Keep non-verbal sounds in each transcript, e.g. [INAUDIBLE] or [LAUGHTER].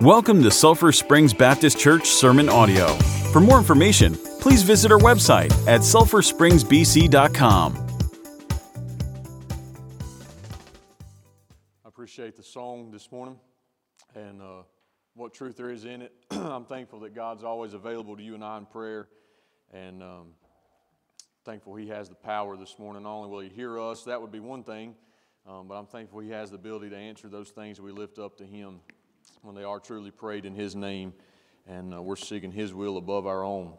Welcome to Sulphur Springs Baptist Church Sermon Audio. For more information, please visit our website at sulphurspringsbc.com. I appreciate the song this morning and uh, what truth there is in it. [CLEARS THROAT] I'm thankful that God's always available to you and I in prayer, and um, thankful He has the power this morning. Not only will He hear us, that would be one thing, um, but I'm thankful He has the ability to answer those things we lift up to Him when they are truly prayed in His name, and uh, we're seeking His will above our own.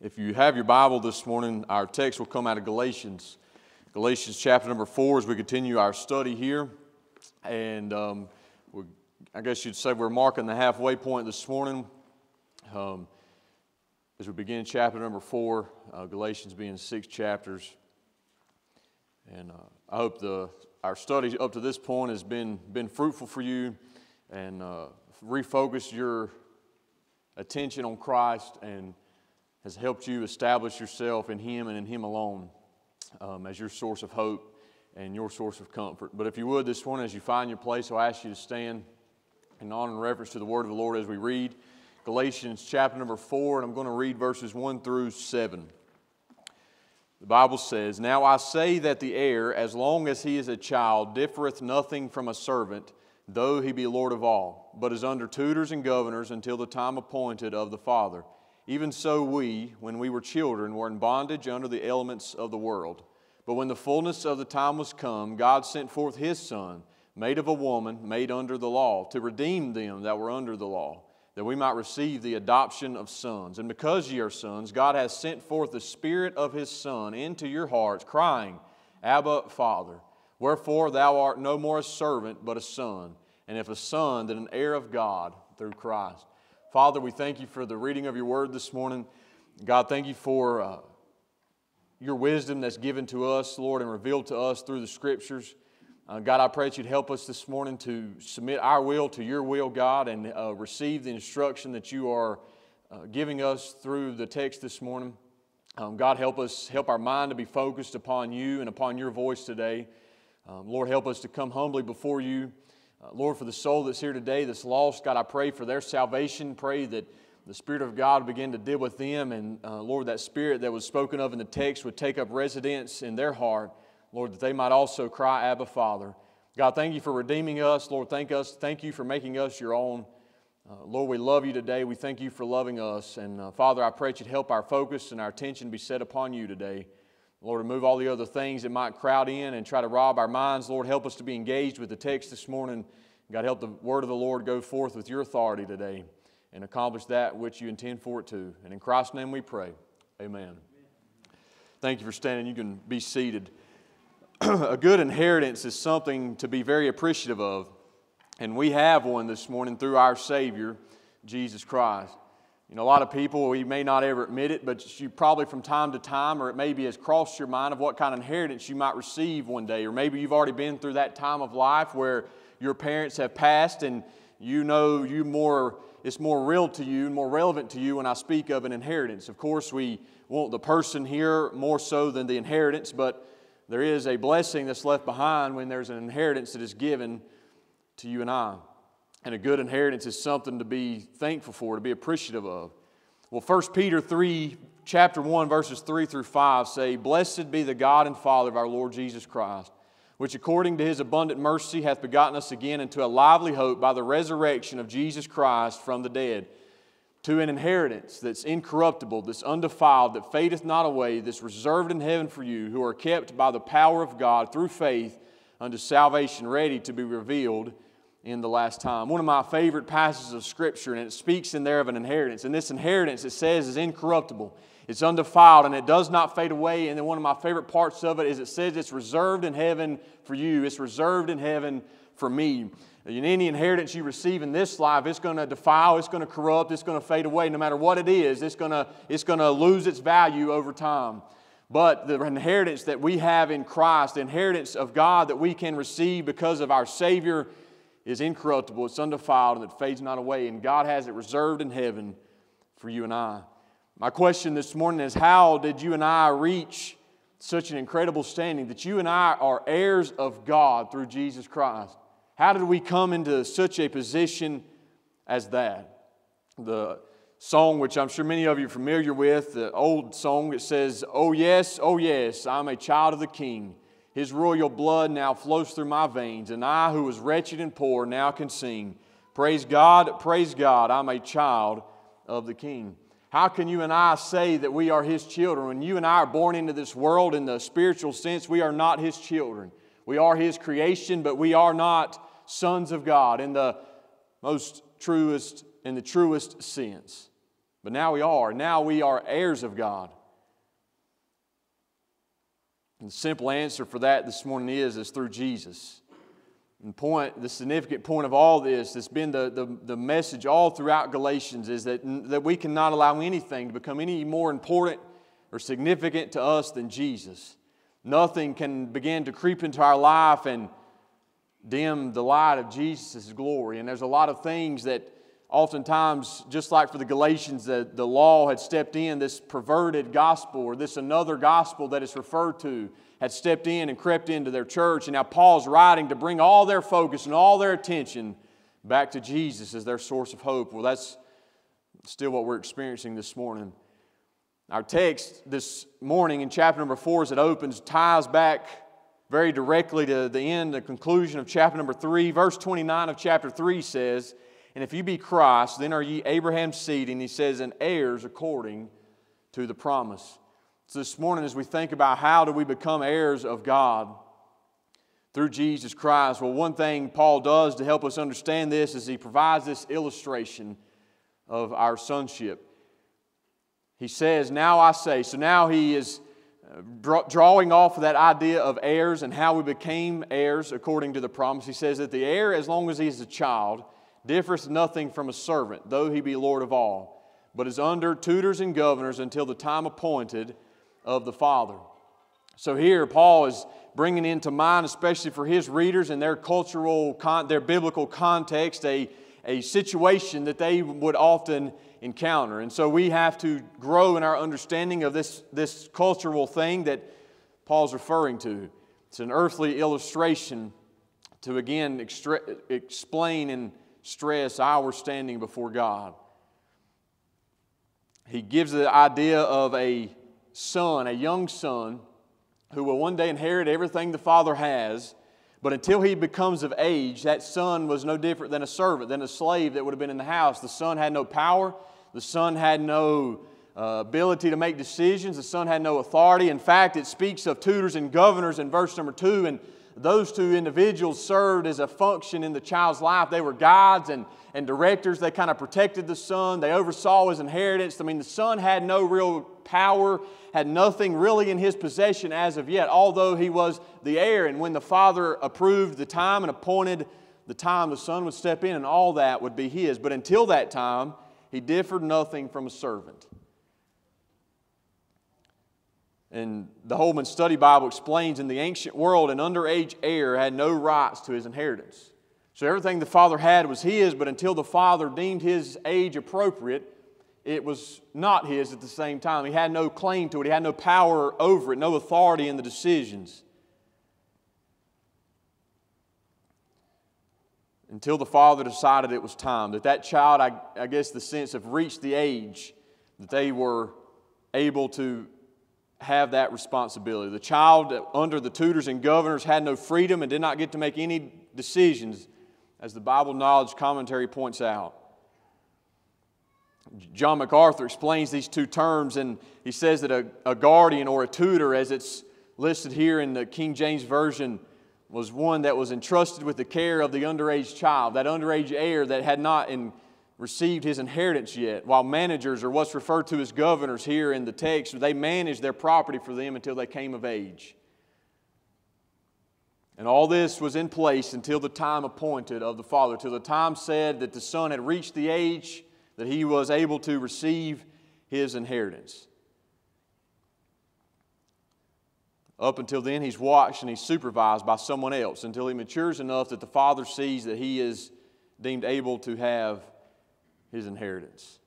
If you have your Bible this morning, our text will come out of Galatians. Galatians chapter number four as we continue our study here. And um, I guess you'd say we're marking the halfway point this morning um, as we begin chapter number four, uh, Galatians being six chapters. And uh, I hope the, our study up to this point has been, been fruitful for you and uh, refocused your attention on Christ and has helped you establish yourself in Him and in Him alone um, as your source of hope and your source of comfort. But if you would this morning, as you find your place, I'll ask you to stand in honor and reference to the word of the Lord as we read Galatians chapter number 4, and I'm going to read verses 1 through 7. The Bible says, Now I say that the heir, as long as he is a child, differeth nothing from a servant though he be Lord of all, but is under tutors and governors until the time appointed of the Father. Even so, we, when we were children, were in bondage under the elements of the world. But when the fullness of the time was come, God sent forth his Son, made of a woman, made under the law, to redeem them that were under the law, that we might receive the adoption of sons. And because ye are sons, God has sent forth the Spirit of his Son into your hearts, crying, Abba, Father. Wherefore thou art no more a servant, but a son. And if a son, then an heir of God through Christ. Father, we thank you for the reading of your word this morning. God, thank you for uh, your wisdom that's given to us, Lord, and revealed to us through the scriptures. Uh, God, I pray that you'd help us this morning to submit our will to your will, God, and uh, receive the instruction that you are uh, giving us through the text this morning. Um, God, help us, help our mind to be focused upon you and upon your voice today. Um, Lord, help us to come humbly before you. Uh, Lord, for the soul that's here today that's lost, God, I pray for their salvation. Pray that the Spirit of God begin to deal with them. And uh, Lord, that Spirit that was spoken of in the text would take up residence in their heart. Lord, that they might also cry, Abba, Father. God, thank you for redeeming us. Lord, thank us. Thank you for making us your own. Uh, Lord, we love you today. We thank you for loving us. And uh, Father, I pray that you'd help our focus and our attention be set upon you today. Lord, remove all the other things that might crowd in and try to rob our minds. Lord, help us to be engaged with the text this morning. God, help the word of the Lord go forth with your authority today and accomplish that which you intend for it to. And in Christ's name we pray. Amen. Thank you for standing. You can be seated. [CLEARS THROAT] a good inheritance is something to be very appreciative of. And we have one this morning through our Savior, Jesus Christ. You know, a lot of people, we may not ever admit it, but you probably from time to time, or it maybe has crossed your mind of what kind of inheritance you might receive one day. Or maybe you've already been through that time of life where your parents have passed and you know you more, it's more real to you and more relevant to you when I speak of an inheritance. Of course, we want the person here more so than the inheritance, but there is a blessing that's left behind when there's an inheritance that is given to you and I. And a good inheritance is something to be thankful for, to be appreciative of. Well, 1 Peter 3, chapter 1, verses 3 through 5 say, Blessed be the God and Father of our Lord Jesus Christ, which according to his abundant mercy hath begotten us again into a lively hope by the resurrection of Jesus Christ from the dead, to an inheritance that's incorruptible, that's undefiled, that fadeth not away, that's reserved in heaven for you, who are kept by the power of God through faith unto salvation, ready to be revealed in the last time. One of my favorite passages of Scripture, and it speaks in there of an inheritance. And this inheritance, it says, is incorruptible, it's undefiled, and it does not fade away. And then one of my favorite parts of it is it says it's reserved in heaven for you, it's reserved in heaven for me. In any inheritance you receive in this life, it's going to defile, it's going to corrupt, it's going to fade away. No matter what it is, it's going to, it's going to lose its value over time. But the inheritance that we have in Christ, the inheritance of God that we can receive because of our Savior is incorruptible, it's undefiled, and it fades not away. And God has it reserved in heaven for you and I. My question this morning is how did you and I reach such an incredible standing that you and I are heirs of God through Jesus Christ? How did we come into such a position as that. The song, which I'm sure many of you are familiar with, the old song that says, Oh, yes, oh, yes, I'm a child of the King. His royal blood now flows through my veins, and I, who was wretched and poor, now can sing. Praise God, praise God, I'm a child of the King. How can you and I say that we are His children? When you and I are born into this world in the spiritual sense, we are not His children. We are His creation, but we are not sons of God in the most truest, in the truest sense. But now we are. Now we are heirs of God. And the simple answer for that this morning is, is through Jesus. And point, the significant point of all this that's been the, the, the message all throughout Galatians is that, that we cannot allow anything to become any more important or significant to us than Jesus. Nothing can begin to creep into our life and dim the light of Jesus' glory. And there's a lot of things that oftentimes, just like for the Galatians, the, the law had stepped in, this perverted gospel or this another gospel that is referred to had stepped in and crept into their church. And now Paul's writing to bring all their focus and all their attention back to Jesus as their source of hope. Well, that's still what we're experiencing this morning. Our text this morning in chapter number four, as it opens, ties back very directly to the end, the conclusion of chapter number three. Verse 29 of chapter three says, And if you be Christ, then are ye Abraham's seed, and he says, and heirs according to the promise. So this morning, as we think about how do we become heirs of God through Jesus Christ, well, one thing Paul does to help us understand this is he provides this illustration of our sonship. He says, Now I say. So now he is uh, drawing off of that idea of heirs and how we became heirs according to the promise. He says that the heir, as long as he is a child, differs nothing from a servant, though he be Lord of all, but is under tutors and governors until the time appointed of the Father. So here, Paul is bringing into mind, especially for his readers and their cultural, their biblical context, a, a situation that they would often encounter. And so we have to grow in our understanding of this, this cultural thing that Paul's referring to. It's an earthly illustration to again explain and stress our standing before God. He gives the idea of a son, a young son, who will one day inherit everything the father has. But until he becomes of age, that son was no different than a servant, than a slave that would have been in the house. The son had no power, the son had no uh, ability to make decisions. The son had no authority. In fact, it speaks of tutors and governors in verse number two, and those two individuals served as a function in the child's life. They were guides and, and directors. They kind of protected the son, they oversaw his inheritance. I mean, the son had no real power, had nothing really in his possession as of yet, although he was the heir. And when the father approved the time and appointed the time, the son would step in and all that would be his. But until that time, he differed nothing from a servant. And the Holman Study Bible explains in the ancient world, an underage heir had no rights to his inheritance. So everything the father had was his, but until the father deemed his age appropriate, it was not his at the same time. He had no claim to it, he had no power over it, no authority in the decisions. until the father decided it was time. That that child, I, I guess the sense of reached the age that they were able to have that responsibility. The child, under the tutors and governors, had no freedom and did not get to make any decisions, as the Bible Knowledge Commentary points out. John MacArthur explains these two terms, and he says that a, a guardian or a tutor, as it's listed here in the King James Version, was one that was entrusted with the care of the underage child, that underage heir that had not in, received his inheritance yet. While managers, or what's referred to as governors here in the text, they managed their property for them until they came of age. And all this was in place until the time appointed of the father, till the time said that the son had reached the age that he was able to receive his inheritance. Up until then, he's watched and he's supervised by someone else until he matures enough that the father sees that he is deemed able to have his inheritance.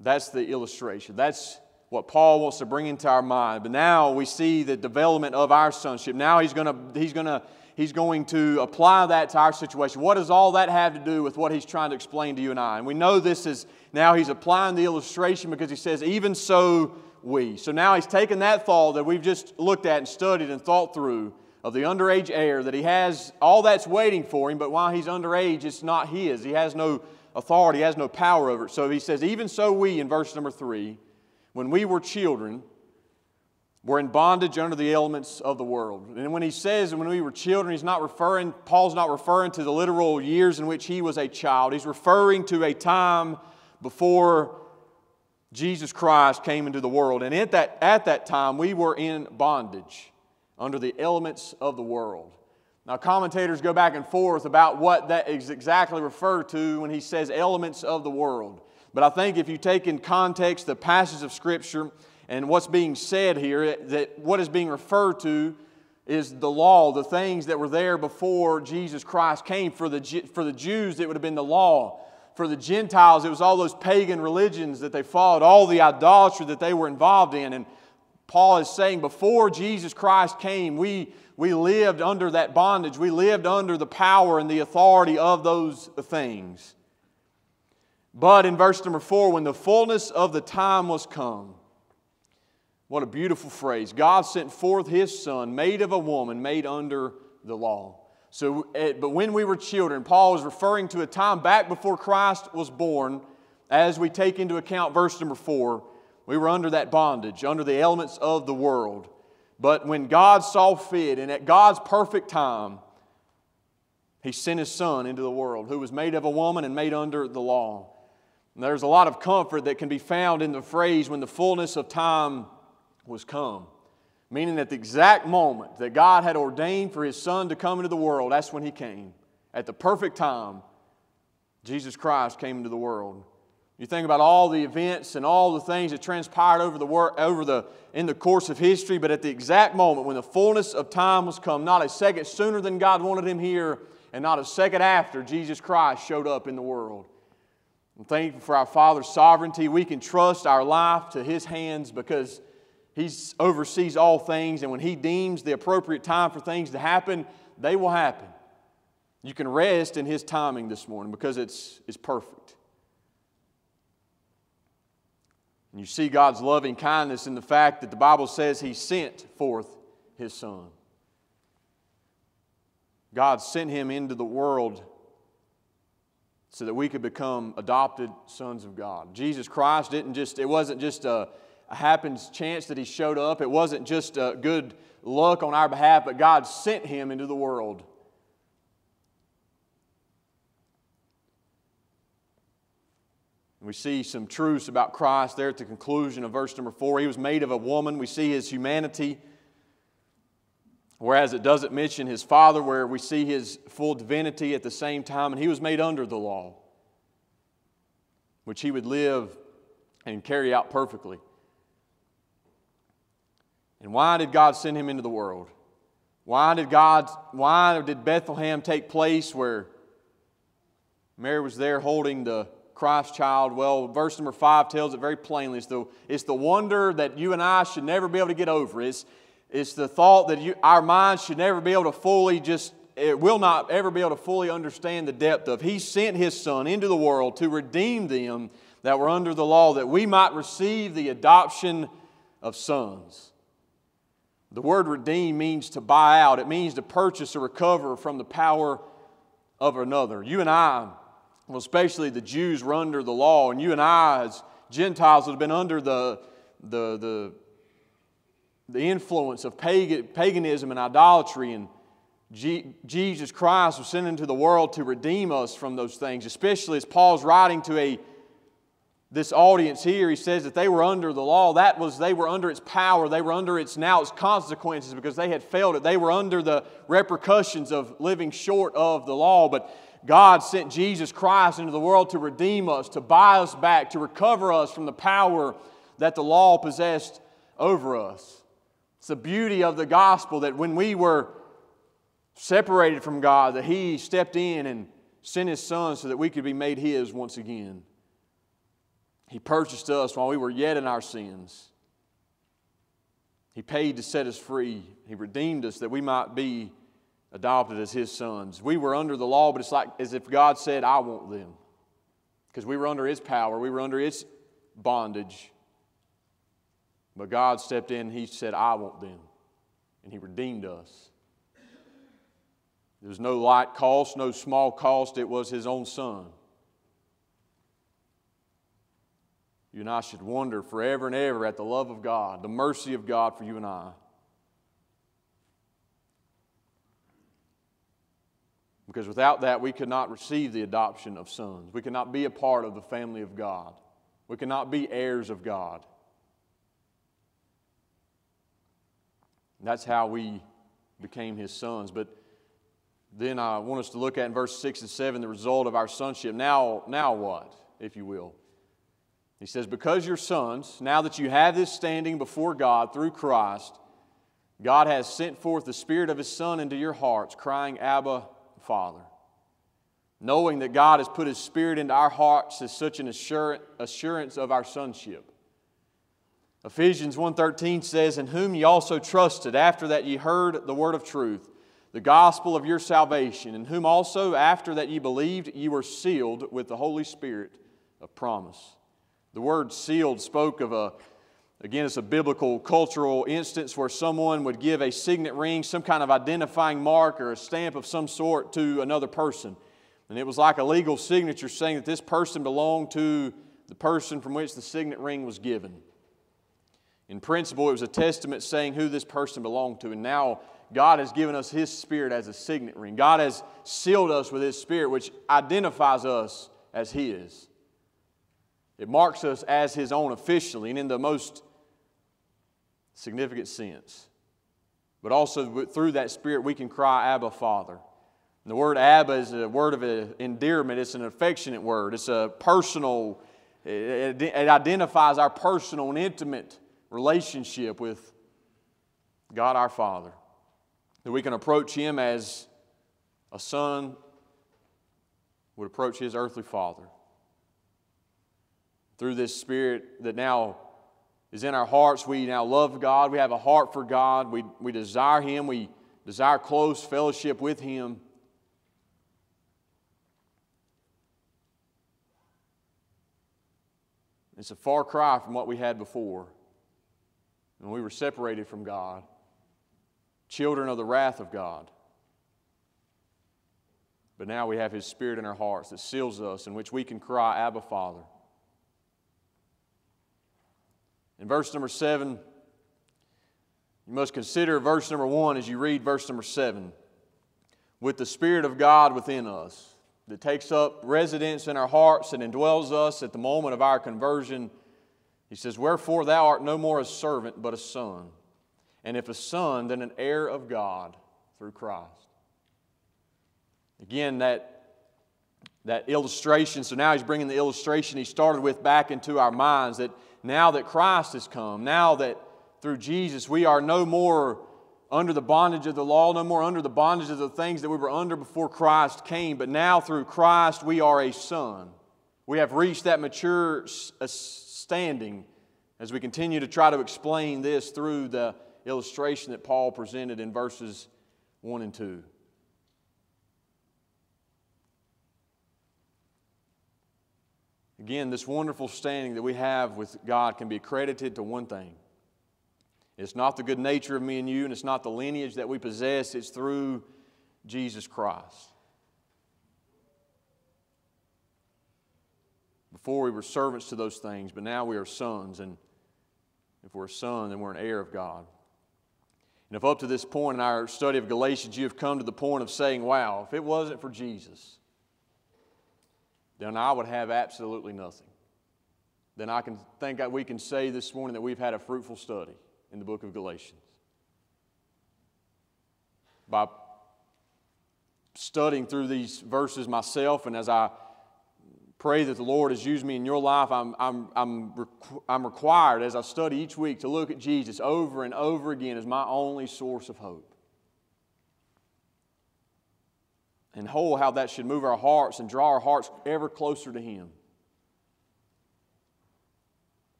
That's the illustration. That's what Paul wants to bring into our mind. But now we see the development of our sonship. Now he's going to, he's going to, he's going to apply that to our situation. What does all that have to do with what he's trying to explain to you and I? And we know this is now he's applying the illustration because he says, even so we. So now he's taken that thought that we've just looked at and studied and thought through of the underage heir, that he has all that's waiting for him, but while he's underage, it's not his. He has no authority, has no power over it. So he says, even so we, in verse number three, when we were children, were in bondage under the elements of the world. And when he says when we were children, he's not referring, Paul's not referring to the literal years in which he was a child. He's referring to a time before Jesus Christ came into the world. And at that, at that time, we were in bondage under the elements of the world. Now, commentators go back and forth about what that is exactly referred to when he says elements of the world. But I think if you take in context the passage of Scripture and what's being said here, that what is being referred to is the law, the things that were there before Jesus Christ came. For the, for the Jews, it would have been the law. For the Gentiles, it was all those pagan religions that they followed, all the idolatry that they were involved in. And Paul is saying before Jesus Christ came, we, we lived under that bondage. We lived under the power and the authority of those things. But in verse number four, when the fullness of the time was come, what a beautiful phrase. God sent forth his son, made of a woman, made under the law. So, eh, but when we were children, Paul was referring to a time back before Christ was born. As we take into account verse number four, we were under that bondage, under the elements of the world. But when God saw fit, and at God's perfect time, He sent His Son into the world, who was made of a woman and made under the law. And there's a lot of comfort that can be found in the phrase, when the fullness of time was come. Meaning that the exact moment that God had ordained for His Son to come into the world, that's when He came. At the perfect time, Jesus Christ came into the world. You think about all the events and all the things that transpired over the, over the, in the course of history, but at the exact moment when the fullness of time was come, not a second sooner than God wanted him here, and not a second after Jesus Christ showed up in the world. I'm thankful for our Father's sovereignty. We can trust our life to His hands because He oversees all things, and when He deems the appropriate time for things to happen, they will happen. You can rest in His timing this morning because it's, it's perfect. And you see God's loving kindness in the fact that the Bible says He sent forth His Son. God sent Him into the world so that we could become adopted sons of God. Jesus Christ didn't just, it wasn't just a, a happens chance that he showed up. It wasn't just good luck on our behalf, but God sent him into the world. We see some truths about Christ there at the conclusion of verse number four. He was made of a woman. We see his humanity, whereas it doesn't mention his father, where we see his full divinity at the same time, and he was made under the law, which he would live and carry out perfectly. And why did God send him into the world? Why did God, why did Bethlehem take place where Mary was there holding the Christ child? Well, verse number five tells it very plainly. It's the, it's the wonder that you and I should never be able to get over. It's, it's the thought that you, our minds should never be able to fully just, it will not ever be able to fully understand the depth of. He sent His Son into the world to redeem them that were under the law, that we might receive the adoption of sons. The word redeem means to buy out, it means to purchase or recover from the power of another. You and I, well, especially the Jews, were under the law, and you and I, as Gentiles, have been under the, the, the the influence of pagan, paganism and idolatry and G- Jesus Christ was sent into the world to redeem us from those things, especially as Paul's writing to a this audience here, he says that they were under the law. That was, they were under its power. They were under its now its consequences because they had failed it. They were under the repercussions of living short of the law. But God sent Jesus Christ into the world to redeem us, to buy us back, to recover us from the power that the law possessed over us. It's the beauty of the gospel that when we were separated from God, that He stepped in and sent His Son so that we could be made His once again. He purchased us while we were yet in our sins. He paid to set us free. He redeemed us that we might be adopted as His sons. We were under the law, but it's like as if God said, I want them. Because we were under His power, we were under His bondage. But God stepped in, He said, I want them. And He redeemed us. There was no light cost, no small cost. It was His own Son. You and I should wonder forever and ever at the love of God, the mercy of God for you and I. Because without that, we could not receive the adoption of sons. We cannot be a part of the family of God. We cannot be heirs of God. And that's how we became his sons. But then I want us to look at in verse 6 and 7 the result of our sonship. Now, now what, if you will? He says, Because you're sons, now that you have this standing before God through Christ, God has sent forth the Spirit of His Son into your hearts, crying, Abba, Father. Knowing that God has put His Spirit into our hearts is such an assurance of our sonship. Ephesians 1:13 says, "In whom ye also trusted, after that ye heard the word of truth, the gospel of your salvation, in whom also after that ye believed, ye were sealed with the Holy Spirit of promise." The word sealed spoke of a, again, it's a biblical cultural instance where someone would give a signet ring, some kind of identifying mark or a stamp of some sort to another person. And it was like a legal signature saying that this person belonged to the person from which the signet ring was given. In principle, it was a testament saying who this person belonged to. And now God has given us His Spirit as a signet ring. God has sealed us with His Spirit, which identifies us as His. It marks us as His own officially and in the most significant sense. But also through that Spirit, we can cry, Abba, Father. And the word Abba is a word of endearment, it's an affectionate word, it's a personal, it, it identifies our personal and intimate relationship with God our Father. That we can approach Him as a son would approach his earthly father through this Spirit that now is in our hearts. We now love God. We have a heart for God. We, we desire Him. We desire close fellowship with Him. It's a far cry from what we had before when we were separated from God, children of the wrath of God. But now we have His Spirit in our hearts that seals us, in which we can cry, Abba, Father. In verse number seven, you must consider verse number one as you read verse number seven. With the Spirit of God within us, that takes up residence in our hearts and indwells us at the moment of our conversion. He says, Wherefore thou art no more a servant, but a son. And if a son, then an heir of God through Christ. Again, that, that illustration, so now he's bringing the illustration he started with back into our minds that now that Christ has come, now that through Jesus we are no more under the bondage of the law, no more under the bondage of the things that we were under before Christ came, but now through Christ we are a son. We have reached that mature standing as we continue to try to explain this through the illustration that Paul presented in verses 1 and 2. Again, this wonderful standing that we have with God can be credited to one thing. It's not the good nature of me and you, and it's not the lineage that we possess, it's through Jesus Christ. Before we were servants to those things, but now we are sons, and if we're a son, then we're an heir of God. And if up to this point in our study of Galatians you have come to the point of saying, wow, if it wasn't for Jesus, then I would have absolutely nothing. Then I can think that we can say this morning that we've had a fruitful study in the book of Galatians. By studying through these verses myself, and as I pray that the Lord has used me in your life, I'm, I'm, I'm, I'm required as I study each week to look at Jesus over and over again as my only source of hope. And whole how that should move our hearts and draw our hearts ever closer to Him.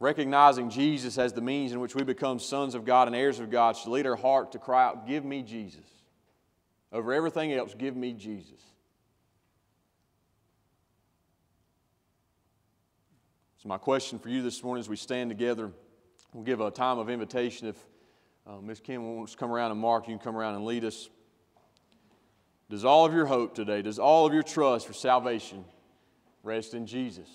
recognizing Jesus as the means in which we become sons of God and heirs of God, should lead our heart to cry out, Give me Jesus. Over everything else, give me Jesus. So, my question for you this morning as we stand together, we'll give a time of invitation. If uh, Ms. Kim wants to come around and Mark, you can come around and lead us. Does all of your hope today, does all of your trust for salvation rest in Jesus?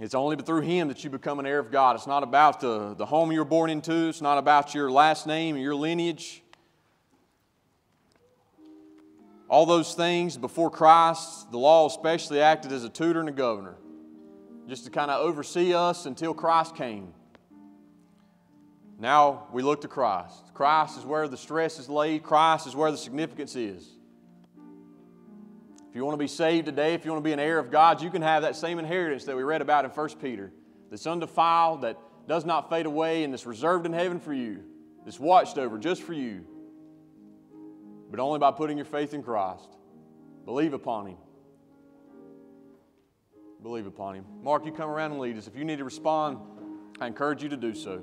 It's only through Him that you become an heir of God. It's not about the, the home you were born into, it's not about your last name or your lineage. All those things before Christ, the law especially acted as a tutor and a governor, just to kind of oversee us until Christ came. Now we look to Christ. Christ is where the stress is laid, Christ is where the significance is. If you want to be saved today, if you want to be an heir of God, you can have that same inheritance that we read about in 1 Peter that's undefiled, that does not fade away, and that's reserved in heaven for you, that's watched over just for you, but only by putting your faith in Christ. Believe upon Him. Believe upon Him. Mark, you come around and lead us. If you need to respond, I encourage you to do so.